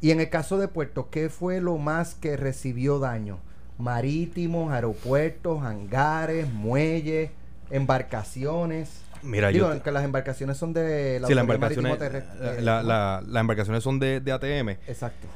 Y en el caso de Puerto, ¿qué fue lo más que recibió daño? Marítimos, aeropuertos, hangares, muelles, embarcaciones. Mira, Digo, yo. que las embarcaciones son de la sí, las embarcaciones, Terrestre- la- la- las embarcaciones son de, de ATM. Exacto.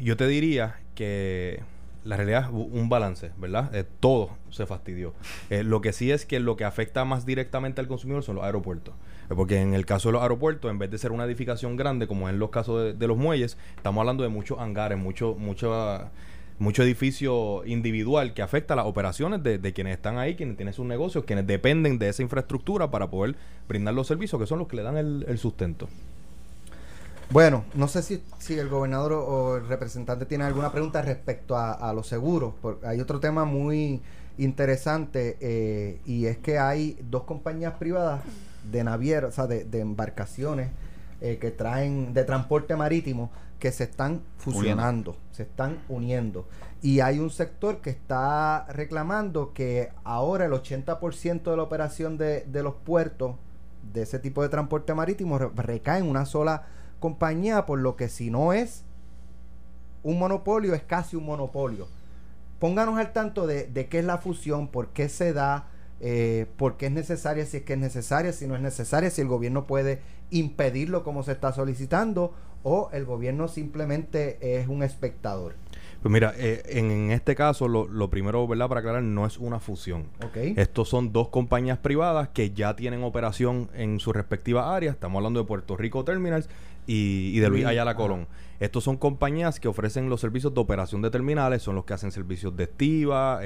Yo te diría que la realidad es un balance, ¿verdad? Eh, todo se fastidió. Eh, lo que sí es que lo que afecta más directamente al consumidor son los aeropuertos. Porque en el caso de los aeropuertos, en vez de ser una edificación grande, como en los casos de, los muelles, estamos hablando de muchos hangares, mucho, mucho, mucho edificio individual que afecta las operaciones de, quienes están ahí, quienes tienen sus negocios, quienes dependen de esa infraestructura para poder brindar los servicios que son los que le dan el, sustento. Bueno, no sé si, si el gobernador o, o el representante tiene alguna pregunta respecto a, a los seguros. Porque hay otro tema muy interesante eh, y es que hay dos compañías privadas de navieros, o sea, de, de embarcaciones eh, que traen de transporte marítimo que se están fusionando, se están uniendo. Y hay un sector que está reclamando que ahora el 80% de la operación de, de los puertos de ese tipo de transporte marítimo re- recae en una sola compañía, por lo que si no es un monopolio, es casi un monopolio. Pónganos al tanto de, de qué es la fusión, por qué se da, eh, por qué es necesaria, si es que es necesaria, si no es necesaria, si el gobierno puede impedirlo como se está solicitando o el gobierno simplemente es un espectador. Pues mira, eh, en, en este caso, lo, lo primero, ¿verdad? Para aclarar, no es una fusión. ¿Ok? Estos son dos compañías privadas que ya tienen operación en sus respectivas áreas. Estamos hablando de Puerto Rico Terminals y, y de Luis Ayala. Colón. Estos son compañías que ofrecen los servicios de operación de terminales, son los que hacen servicios de estiva.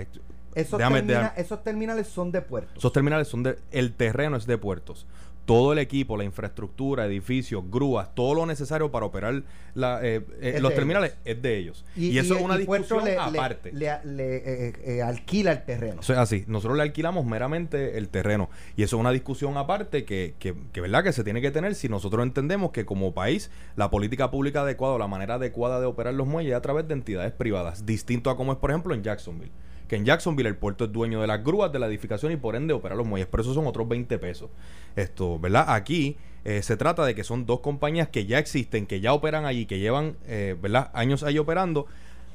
Esos, déjame- termina- déjame- esos terminales son de puertos. esos terminales son de... El terreno es de puertos. Todo el equipo, la infraestructura, edificios, grúas, todo lo necesario para operar la, eh, eh, los terminales es de ellos. Y, eso es una y discusión le- aparte. Le, le, eh, alquila el terreno. Eso es así. Nosotros le alquilamos meramente el terreno. Y eso es una discusión aparte que, que, que, ¿verdad? que se tiene que tener si nosotros entendemos que como país la política pública adecuada o la manera adecuada de operar los muelles es a través de entidades privadas. Distinto a como es, por ejemplo, en Jacksonville. Que en Jacksonville el puerto es dueño de las grúas de la edificación y por ende opera los muelles. Pero eso son otros 20 pesos. Esto, ¿verdad? Aquí eh, se trata de que son dos compañías que ya existen, que ya operan allí, que llevan, eh, ¿verdad? Años ahí operando.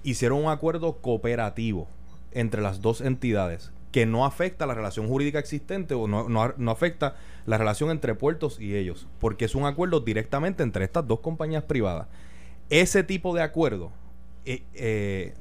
Hicieron un acuerdo cooperativo entre las dos entidades que no afecta la relación jurídica existente o no, no, no afecta la relación entre puertos y ellos, porque es un acuerdo directamente entre estas dos compañías privadas. Ese tipo de acuerdo eh, eh,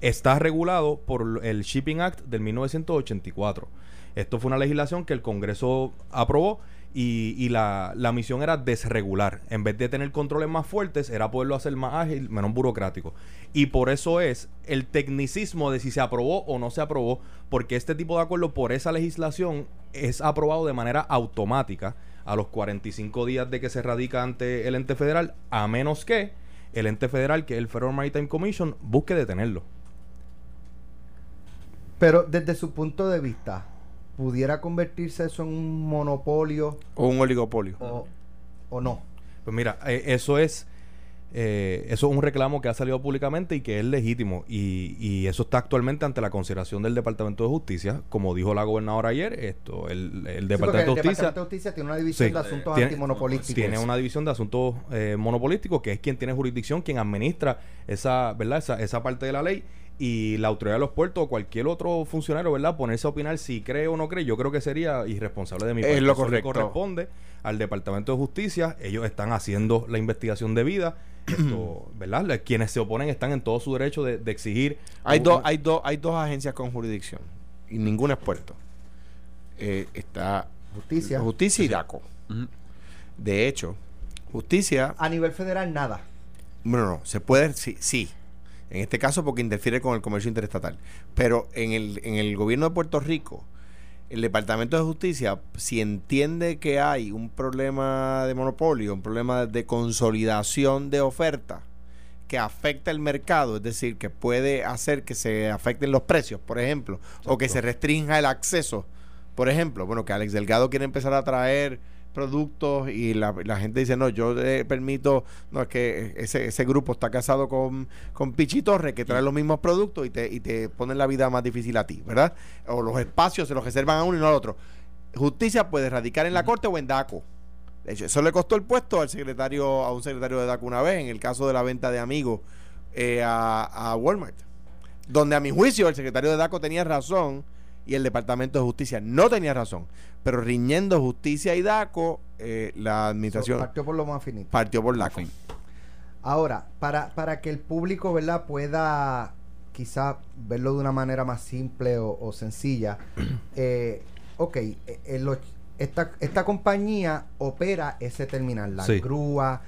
está regulado por el Shipping Act del 1984. Esto fue una legislación que el Congreso aprobó y, la, la misión era desregular. En vez de tener controles más fuertes, era poderlo hacer más ágil, menos burocrático. Y por eso es el tecnicismo de si se aprobó o no se aprobó, porque este tipo de acuerdo por esa legislación es aprobado de manera automática a los 45 días de que se radica ante el ente federal, a menos que el ente federal, que es el Federal Maritime Commission, busque detenerlo. Pero desde su punto de vista, ¿pudiera convertirse eso en un monopolio O un oligopolio. o, o no? Pues mira, eh, eso es eh, eso es un reclamo que ha salido públicamente y que es legítimo y, y eso está actualmente ante la consideración del Departamento de Justicia, como dijo la gobernadora ayer, esto el, el Sí, Departamento el de Justicia Departamento de Justicia tiene una división Sí. de asuntos Tiene- antimonopolísticos. tiene una división de asuntos eh, monopolísticos que es quien tiene jurisdicción, quien administra esa, ¿verdad? Esa, esa parte de la ley y la autoridad de los puertos o cualquier otro funcionario, ¿verdad? Ponerse a opinar si cree o no cree, yo creo que sería irresponsable de mi Es parte. lo Eso le correcto. corresponde al Departamento de Justicia, ellos están haciendo la investigación debida, esto, ¿verdad? Quienes se oponen están en todo su derecho de, de exigir Hay, un- dos hay, dos hay dos agencias con jurisdicción y ninguna es puerto. Eh, está Justicia. Justicia y DACO. De hecho, Justicia, A nivel federal, nada. bueno, no, se puede, sí, sí. En este caso porque interfiere con el comercio interestatal. Pero en el, en el gobierno de Puerto Rico, el Departamento de Justicia, si entiende que hay un problema de monopolio, un problema de consolidación de oferta que afecta el mercado, es decir, que puede hacer que se afecten los precios, por ejemplo, o que se restrinja el acceso, por ejemplo, bueno, que Alex Delgado quiere empezar a traer productos y la, la gente dice, no, yo eh, permito, no, es que ese, ese grupo está casado con, con Pichi Torre, que trae los mismos productos y te, y te ponen la vida más difícil a ti, ¿verdad? O los espacios se los reservan a uno y no al otro. Justicia puede radicar en la corte o en DACO. De hecho, eso le costó el puesto al secretario, a un secretario de DACO una vez, en el caso de la venta de amigos eh, a, a Walmart. Donde a mi juicio el secretario de DACO tenía razón y el Departamento de Justicia no tenía razón. Pero riñendo justicia y DACO, eh, la administración Partió por lo más finito. partió por DACO. Ahora, para, para que el público, ¿verdad?, pueda quizá verlo de una manera más simple o, o sencilla. eh, ok, eh, eh, esta, esta compañía opera ese terminal, la Sí. grúa,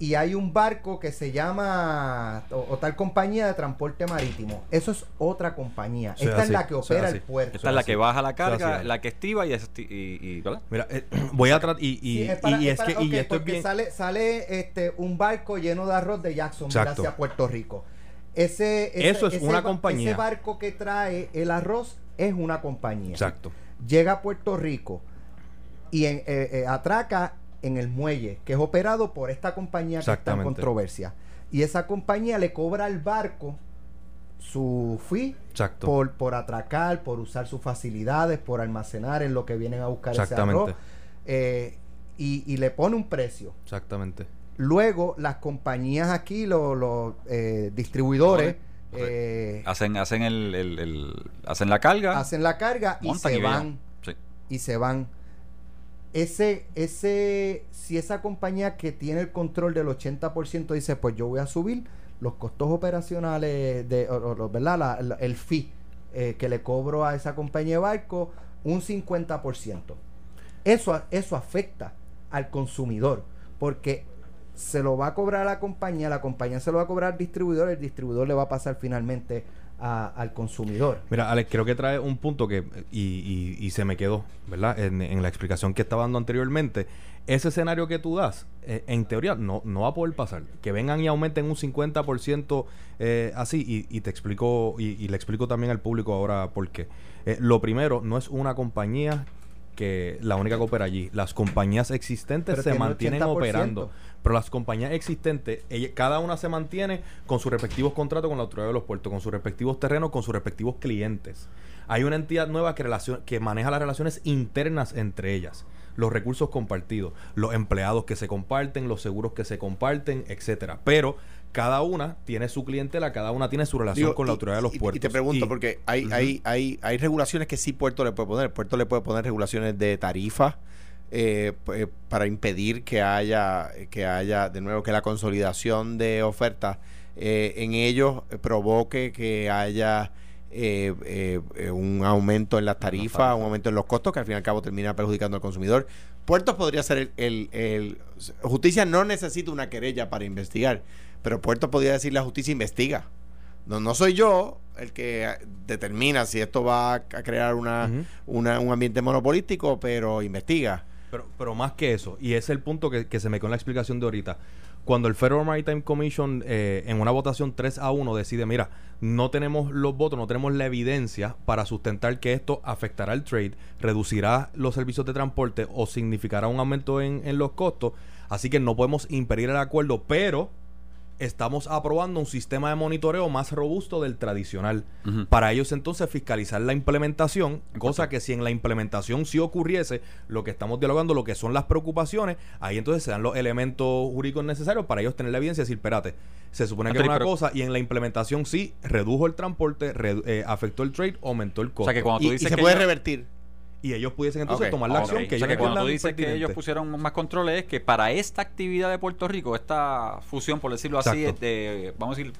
y hay un barco que se llama, o, o tal compañía de transporte marítimo. Eso es otra compañía. Eso Esta es así, la que opera el puerto. Esta es la así. que baja la carga, así. la que estiva y, esti- y. Mira, eh, voy a tratar y, y, Sí, es para- y es es para- que y esto es porque bien sale, sale este un barco lleno de arroz de Exacto. hacia Puerto Rico. Ese, ese- Eso es ese una compañía. Ese barco que trae el arroz es una compañía. exacto. Llega a Puerto Rico y en- eh, eh, atraca en el muelle, que es operado por esta compañía que está en controversia. Y esa compañía le cobra al barco su fee Exacto. por, por atracar, por usar sus facilidades, por almacenar en lo que vienen a buscar ese Exactamente. arroz. eh, y, y le pone un precio. Exactamente. Luego, las compañías aquí, los, los, eh, distribuidores, eh, Hacen, hacen el, el- el- hacen la carga. hacen la carga y se van. Sí. y se van. Ese, ese, si esa compañía que tiene el control del 80% dice, pues yo voy a subir los costos operacionales, de, ¿verdad? El fee eh, que le cobro a esa compañía de barco, un 50%. Eso, eso afecta al consumidor, porque se lo va a cobrar a la compañía, la compañía se lo va a cobrar al distribuidor, el distribuidor le va a pasar finalmente al consumidor. Mira, Alex, creo que trae un punto que, y, se me quedó, ¿verdad? En, la explicación que estaba dando anteriormente. Ese escenario que tú das, eh, en teoría, no, no va a poder pasar. Que vengan y aumenten un 50% eh, así, y, te explico, y, y le explico también al público ahora por qué. Eh, lo primero, no es una compañía que la única que opera allí. Las compañías existentes Pero se tiene mantienen 80%. operando. Pero las compañías existentes, ella- cada una se mantiene con sus respectivos contratos con la autoridad de los puertos, con sus respectivos terrenos, con sus respectivos clientes. Hay una entidad nueva que, relacion- que maneja las relaciones internas entre ellas, los recursos compartidos, los empleados que se comparten, los seguros que se comparten, etcétera. Pero cada una tiene su clientela, cada una tiene su relación Digo, con la y- autoridad de los puertos. Y te pregunto, Y- porque hay, hay, hay, hay regulaciones que sí Puerto le puede poner. Puerto le puede poner regulaciones de tarifa eh, eh, para impedir que haya, que haya, de nuevo, que la consolidación de ofertas eh, en ellos provoque que haya eh, eh, eh, un aumento en las tarifas, un aumento en los costos, que al fin y al cabo termina perjudicando al consumidor. Puertos podría ser el, el- el- Justicia no necesita una querella para investigar, pero Puertos podría decir la justicia investiga. No, no soy yo el que eh, determina si esto va a crear una, una- un ambiente monopolístico, pero investiga. Pero, pero más que eso, y es el punto que, que se me quedó en la explicación de ahorita. Cuando el Federal Maritime Commission eh, en una votación 3 a 1 decide, mira, no tenemos los votos, no tenemos la evidencia para sustentar que esto afectará el trade, reducirá los servicios de transporte o significará un aumento en, en los costos, así que no podemos impedir el acuerdo, pero estamos aprobando un sistema de monitoreo más robusto del tradicional. Para ellos entonces fiscalizar la implementación, cosa que si en la implementación sí ocurriese lo que estamos dialogando, lo que son las preocupaciones, ahí entonces se dan los elementos jurídicos necesarios para ellos tener la evidencia y decir, espérate, se supone que es una cosa y en la implementación sí redujo el transporte, redu- eh, afectó el trade, aumentó el O costo. sea que cuando Y, tú y dices se que puede ellos- revertir. Y ellos pudiesen entonces tomar la acción que o sea ellos que cuando tú dices que ellos pusieron más controles es que para esta actividad de Puerto Rico, esta fusión, por decirlo así, Exacto. de, vamos a decir,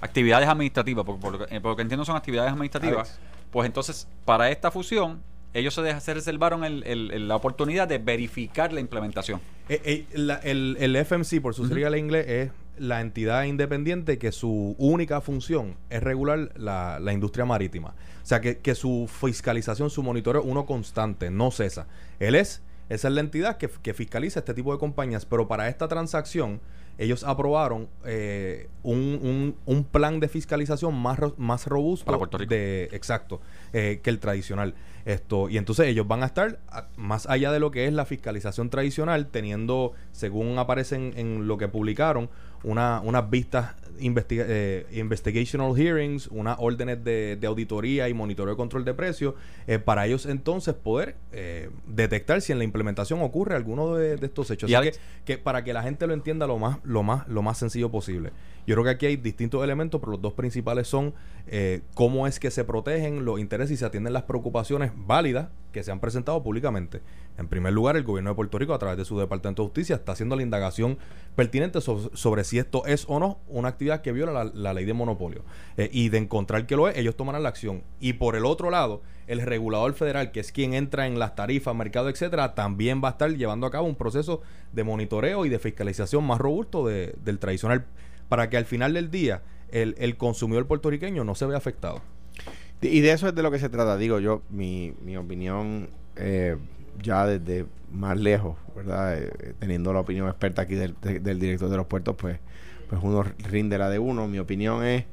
actividades administrativas, porque por lo que, eh, por lo que entiendo son actividades administrativas, pues entonces para esta fusión ellos se, deja- se reservaron el- el- el- la oportunidad de verificar la implementación. Eh, eh, la- el FMC, por su sigla en inglés, es la entidad independiente que su única función es regular la, la industria marítima. O sea, que, que su fiscalización, su monitoreo, uno constante, no cesa. Él es, esa es la entidad que, que fiscaliza este tipo de compañías, pero para esta transacción ellos aprobaron eh, un, un- un plan de fiscalización más, ro- más robusto Para Puerto Rico. de exacto eh, que el tradicional esto y entonces ellos van a estar a- más allá de lo que es la fiscalización tradicional teniendo según aparecen en lo que publicaron una, unas vistas investiga- eh, investigational hearings unas órdenes de, de auditoría y monitoreo de control de precios eh, para ellos entonces poder eh, detectar si en la implementación ocurre alguno de, de estos hechos. Y Así Alex- que, que para que la gente lo entienda lo más lo más lo más sencillo posible. Yo creo que aquí hay distintos elementos pero los dos principales son eh, cómo es que se protegen los intereses y se atienden las preocupaciones válidas que se han presentado públicamente en primer lugar el gobierno de Puerto Rico a través de su departamento de justicia está haciendo la indagación pertinente so- sobre si esto es o no una actividad que viola la, ley de monopolio Eh, y de encontrar que lo es ellos tomarán la acción y por el otro lado el regulador federal, que es quien entra en las tarifas, mercado, etcétera, también va a estar llevando a cabo un proceso de monitoreo y de fiscalización más robusto de- del tradicional para que al final del día el, el consumidor puertorriqueño no se vea afectado. Y de eso es de lo que se trata. Digo yo, mi, mi opinión, eh, ya desde más lejos, ¿verdad? Eh, teniendo la opinión experta aquí del, de- del director de los puertos, pues, pues uno rinde la de uno. Mi opinión es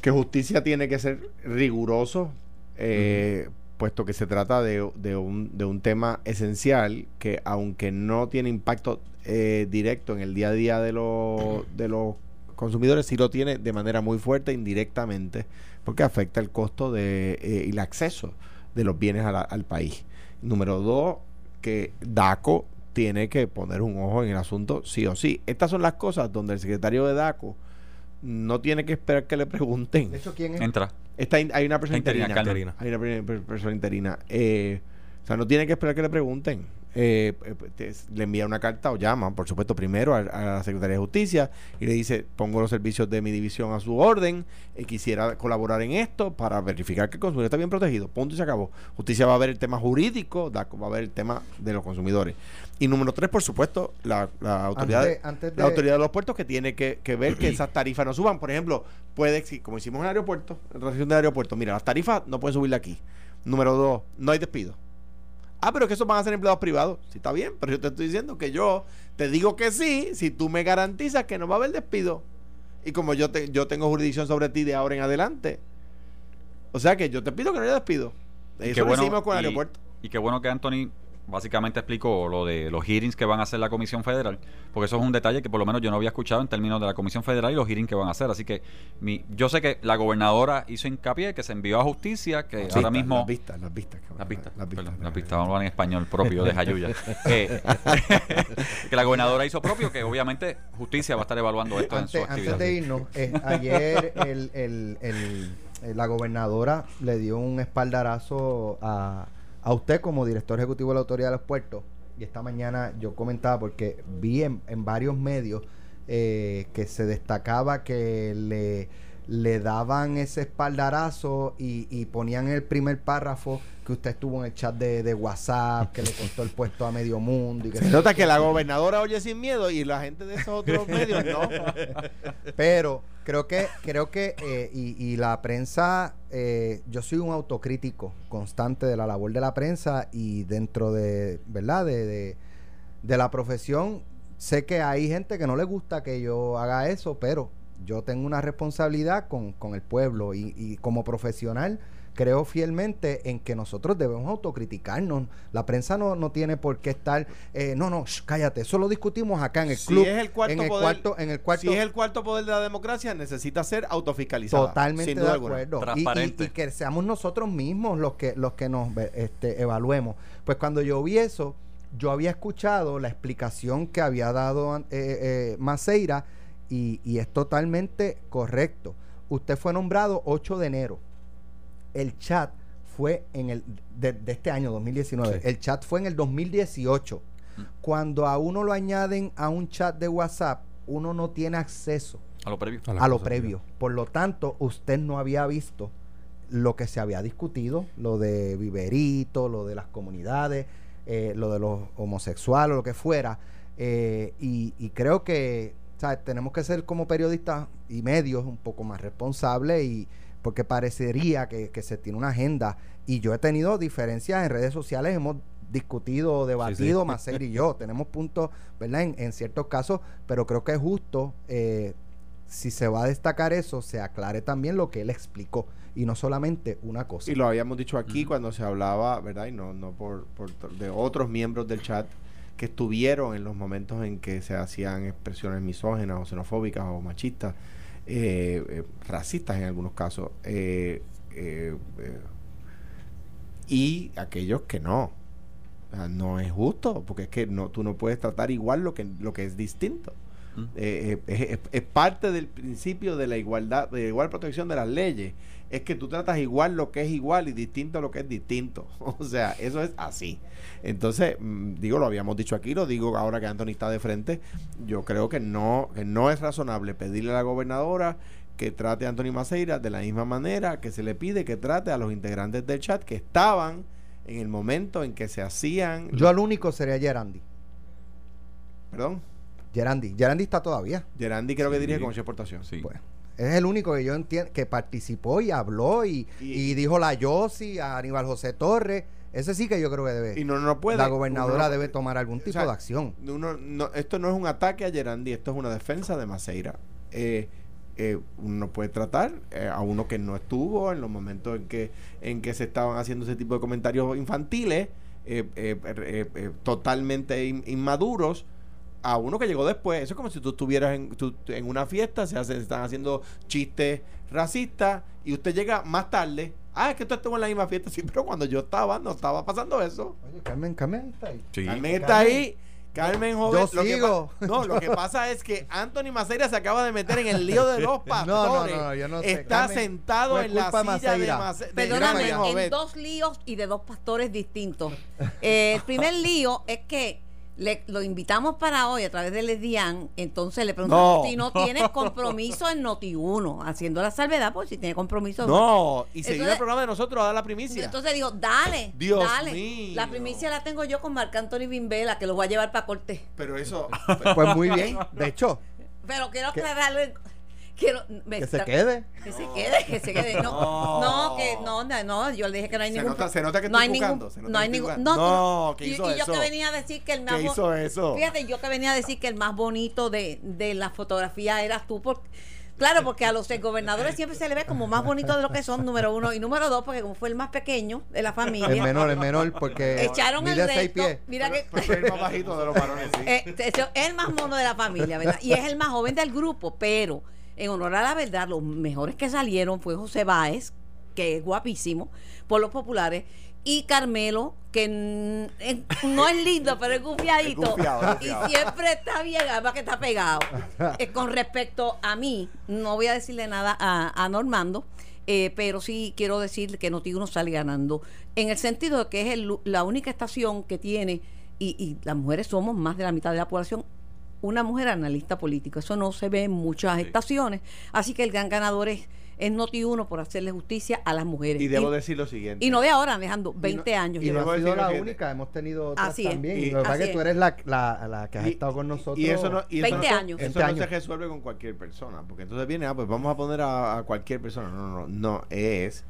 que justicia tiene que ser riguroso, eh, puesto que se trata de, de un, de un tema esencial que aunque no tiene impacto eh, directo en el día a día de, los de los consumidores, sí lo tiene de manera muy fuerte indirectamente, porque afecta el costo de, eh, y el acceso de los bienes a la- al país. Número dos, que DACO tiene que poner un ojo en el asunto sí o sí. Estas son las cosas donde el secretario de DACO no tiene que esperar que le pregunten. De hecho, ¿quién es? Entra. Está in- hay una persona Interina, interina. Hay una per- per- persona interina. Eh, o sea, no tiene que esperar que le pregunten. Eh, eh, te- le envía una carta o llama, por supuesto, primero a, a la Secretaría de Justicia y le dice, pongo los servicios de mi división a su orden, y quisiera colaborar en esto para verificar que el consumidor está bien protegido. Punto y se acabó. Justicia va a ver el tema jurídico, va a ver el tema de los consumidores. Y número tres, por supuesto, la, la autoridad, Antes- antes de- la autoridad de los puertos que tiene que, que ver que esas tarifas no suban. Por ejemplo, puede, como hicimos en el aeropuerto, en relación del aeropuerto, mira, las tarifas no pueden subirle aquí. Número dos, no hay despido. Ah, pero que esos van a ser empleados privados. Sí, está bien, pero yo te estoy diciendo que yo te digo que sí si tú me garantizas que no va a haber despido. Y como yo, te, yo tengo jurisdicción sobre ti de ahora en adelante. O sea que yo te pido que no haya despido. Y Eso qué lo bueno- hicimos con el y- aeropuerto. Y qué bueno que Anthony básicamente explicó lo de los hearings que van a hacer la Comisión Federal, porque eso es un detalle que por lo menos yo no había escuchado en términos de la Comisión Federal y los hearings que van a hacer. Así que mi, yo sé que la gobernadora hizo hincapié que se envió a justicia, que Sí, ahora mismo... Las vistas, las vistas. cabrón, Las pistas, Las vistas. perdón, las pistas, vamos a hablar en español propio de Jayuya. Eh, que la gobernadora hizo propio, que obviamente justicia va a estar evaluando esto en su Antes, actividad. antes de irnos, eh, ayer el, el- el- eh, la gobernadora le dio un espaldarazo a, a usted como director ejecutivo de la Autoridad de los Puertos. Y esta mañana yo comentaba porque vi en, varios medios eh, que se destacaba que le, le daban ese espaldarazo y, y ponían el primer párrafo que usted estuvo en el chat de, de WhatsApp, que le costó el puesto a medio mundo. Y que Se nota que la gobernadora oye sin miedo y la gente de esos otros medios no. Pero creo que, creo que, eh, y, y la prensa, eh, yo soy un autocrítico constante de la labor de la prensa y dentro de, ¿verdad? De, de, de la profesión, sé que hay gente que no le gusta que yo haga eso, pero yo tengo una responsabilidad con, con el pueblo y, y como profesional creo fielmente en que nosotros debemos autocriticarnos. La prensa no, no tiene por qué estar, eh, no, no, cállate, eso lo discutimos acá en el Si club. es el cuarto en el poder- cuarto, en el cuarto Si es el cuarto poder de la democracia, necesita ser autofiscalizada. Totalmente sin de duda alguna. acuerdo. Y- Y, Transparente. y que seamos nosotros mismos los que, los que nos ve- este, evaluemos. Pues cuando yo vi eso, yo había escuchado la explicación que había dado eh, eh, Maceira y, y es totalmente correcto. Usted fue nombrado 8 de enero. El chat fue en el de, de este año 2019. Sí. El chat fue en el 2018. Cuando a uno lo añaden a un chat de WhatsApp, uno no tiene acceso A lo previo. A las a lo cosas previo. Por lo tanto, usted no había visto lo que se había discutido, lo de Viverito, lo de las comunidades, eh, lo de los homosexuales, lo que fuera. eh, y, y creo que ¿sabes? tenemos que ser como periodistas y medios un poco más responsables y porque parecería que, que se tiene una agenda y yo he tenido diferencias en redes sociales, hemos discutido, debatido, Macer y yo, tenemos puntos, ¿verdad? En, en ciertos casos, pero creo que es justo eh, si se va a destacar eso, se aclare también lo que él explicó y no solamente una cosa. Y lo habíamos dicho aquí cuando se hablaba, ¿verdad? Y no, no por, por de otros miembros del chat que estuvieron en los momentos en que se hacían expresiones misógenas o xenofóbicas o machistas, eh, eh, racistas en algunos casos, eh, y aquellos que no. O sea, no es justo, porque es que no, tú no puedes tratar igual lo que, lo que es distinto. Mm. Es, es- es parte del principio de la igualdad, de igual protección de las leyes. Es que tú tratas igual lo que es igual y distinto lo que es distinto. O sea, eso es así. Entonces, mm, digo, lo habíamos dicho aquí, lo digo ahora que Anthony está de frente. Yo creo que no, que no es razonable pedirle a la gobernadora que trate a Anthony Maceira de la misma manera que se le pide que trate a los integrantes del chat que estaban en el momento en que se hacían. Yo al único sería Gerandi. Perdón. Gerandi. Gerandi está todavía. Gerandi creo que dirige de Exportación. Sí. Pues, es el único que yo entiendo que participó y habló y, Y- y dijo la Yossi a Aníbal José Torres. Ese sí que yo creo que debe. Y no, no puede. la gobernadora uno debe tomar algún tipo sea, de acción. uno no- esto no es un ataque a Gerandi, esto es una defensa de Maceira. Eh, eh, uno puede tratar eh, a uno que no estuvo en los momentos en que en que se estaban haciendo ese tipo de comentarios infantiles, eh, eh, totalmente in- inmaduros, a uno que llegó después. Eso es como si tú estuvieras en, tú- en una fiesta, se, hace- se están haciendo chistes racistas y usted llega más tarde. Ah, es que tú estuvo en la misma fiesta, sí, pero cuando yo estaba, no estaba pasando eso. Oye, Carmen, Carmen está ahí. Sí. Carmen está ahí Carmen Joven. Yo lo sigo. no, lo que pasa es que Anthony Maceira se acaba de meter en el lío de los pastores. no, yo no sé. Está Carmen, sentado en la silla de Maceira. Mace- de Perdóname, Carmen Joven. en dos líos y de dos pastores distintos. Eh, el primer lío es que le, lo invitamos para hoy a través de Ledian, entonces le preguntamos No. si no tiene compromiso en Noti1, haciendo la salvedad, pues si tiene compromiso. No, y se Entonces- iba el programa de nosotros a dar la primicia. Entonces digo, dale, Dios dale. mío. La primicia la tengo yo con Marc Anthony Bimbela, que lo voy a llevar para corte. pero eso. Pues muy bien. De hecho, Pero quiero Que- aclararle. Quiero, me que se quede. Que se quede, que se quede. No, No. que no, no, no, yo le dije que no hay Se ningún nota- se nota que no estoy hay ningún, se no que hay ningún, no, No, tú ¿qué y, hizo y yo que eso? venía a decir que el más ¿Qué hizo eso? Fíjate, yo que venía a decir que el más bonito de, de la fotografía eras tú por Claro, porque a los gobernadores siempre se le ve como más bonito de lo que son, número uno. Y número dos, porque como fue el más pequeño de la El familia, menor, el menor, porque echaron el seis resto. pies. Mira que. Porque es el más bajito de los varones, sí. Eh, es el más mono de la familia, ¿verdad? Y es el más joven del grupo, pero en honor a la verdad, los mejores que salieron fue José Báez, que es guapísimo, por los populares, y Carmelo, que no es lindo, pero es gufiadito. Gufiado, gufiado. Y siempre está bien, además que está pegado. Eh, con respecto a mí, no voy a decirle nada a, a Normando. eh, pero sí quiero decir que Noti1 sale ganando en el sentido de que es el- la única estación que tiene y, y las mujeres somos más de la mitad de la población una mujer analista político. Eso no se ve en muchas estaciones. Así que el gran ganador es, es Noti1 por hacerle justicia a las mujeres. Y debo decir lo siguiente. y no de ahora, Alejandro, 20 años. Y no ha sido la siguiente. única, hemos tenido otras Así es. también. Y- lo que pasa es que tú es. eres la, la, la que has Y- estado con nosotros. Y eso no, y eso 20 no- años. Eso 20 no años. se resuelve con cualquier persona. Porque entonces viene, ah, pues vamos a poner a, a cualquier persona. No, no, no. No es.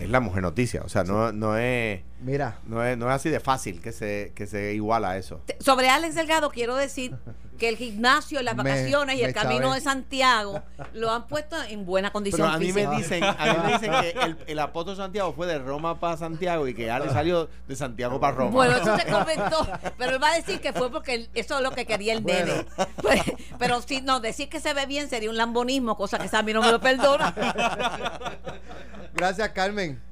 Es la mujer noticia. O sea, no, no es. Mira, No es, no es así de fácil que se, que se iguala a eso. Sobre Alex Delgado quiero decir que el gimnasio, las Me- vacaciones y el camino chavé. de Santiago lo han puesto en buena condición Pero a mí me dicen, a mí me dicen que el, el apóstol Santiago fue de Roma para Santiago y que Ale salió de Santiago para Roma. Bueno, eso se comentó, pero él va a decir que fue porque él- eso es lo que quería el Bueno. nene. Pues, pero si no, decir que se ve bien sería un lambonismo, cosa que Sammy no me lo perdona. gracias Carmen.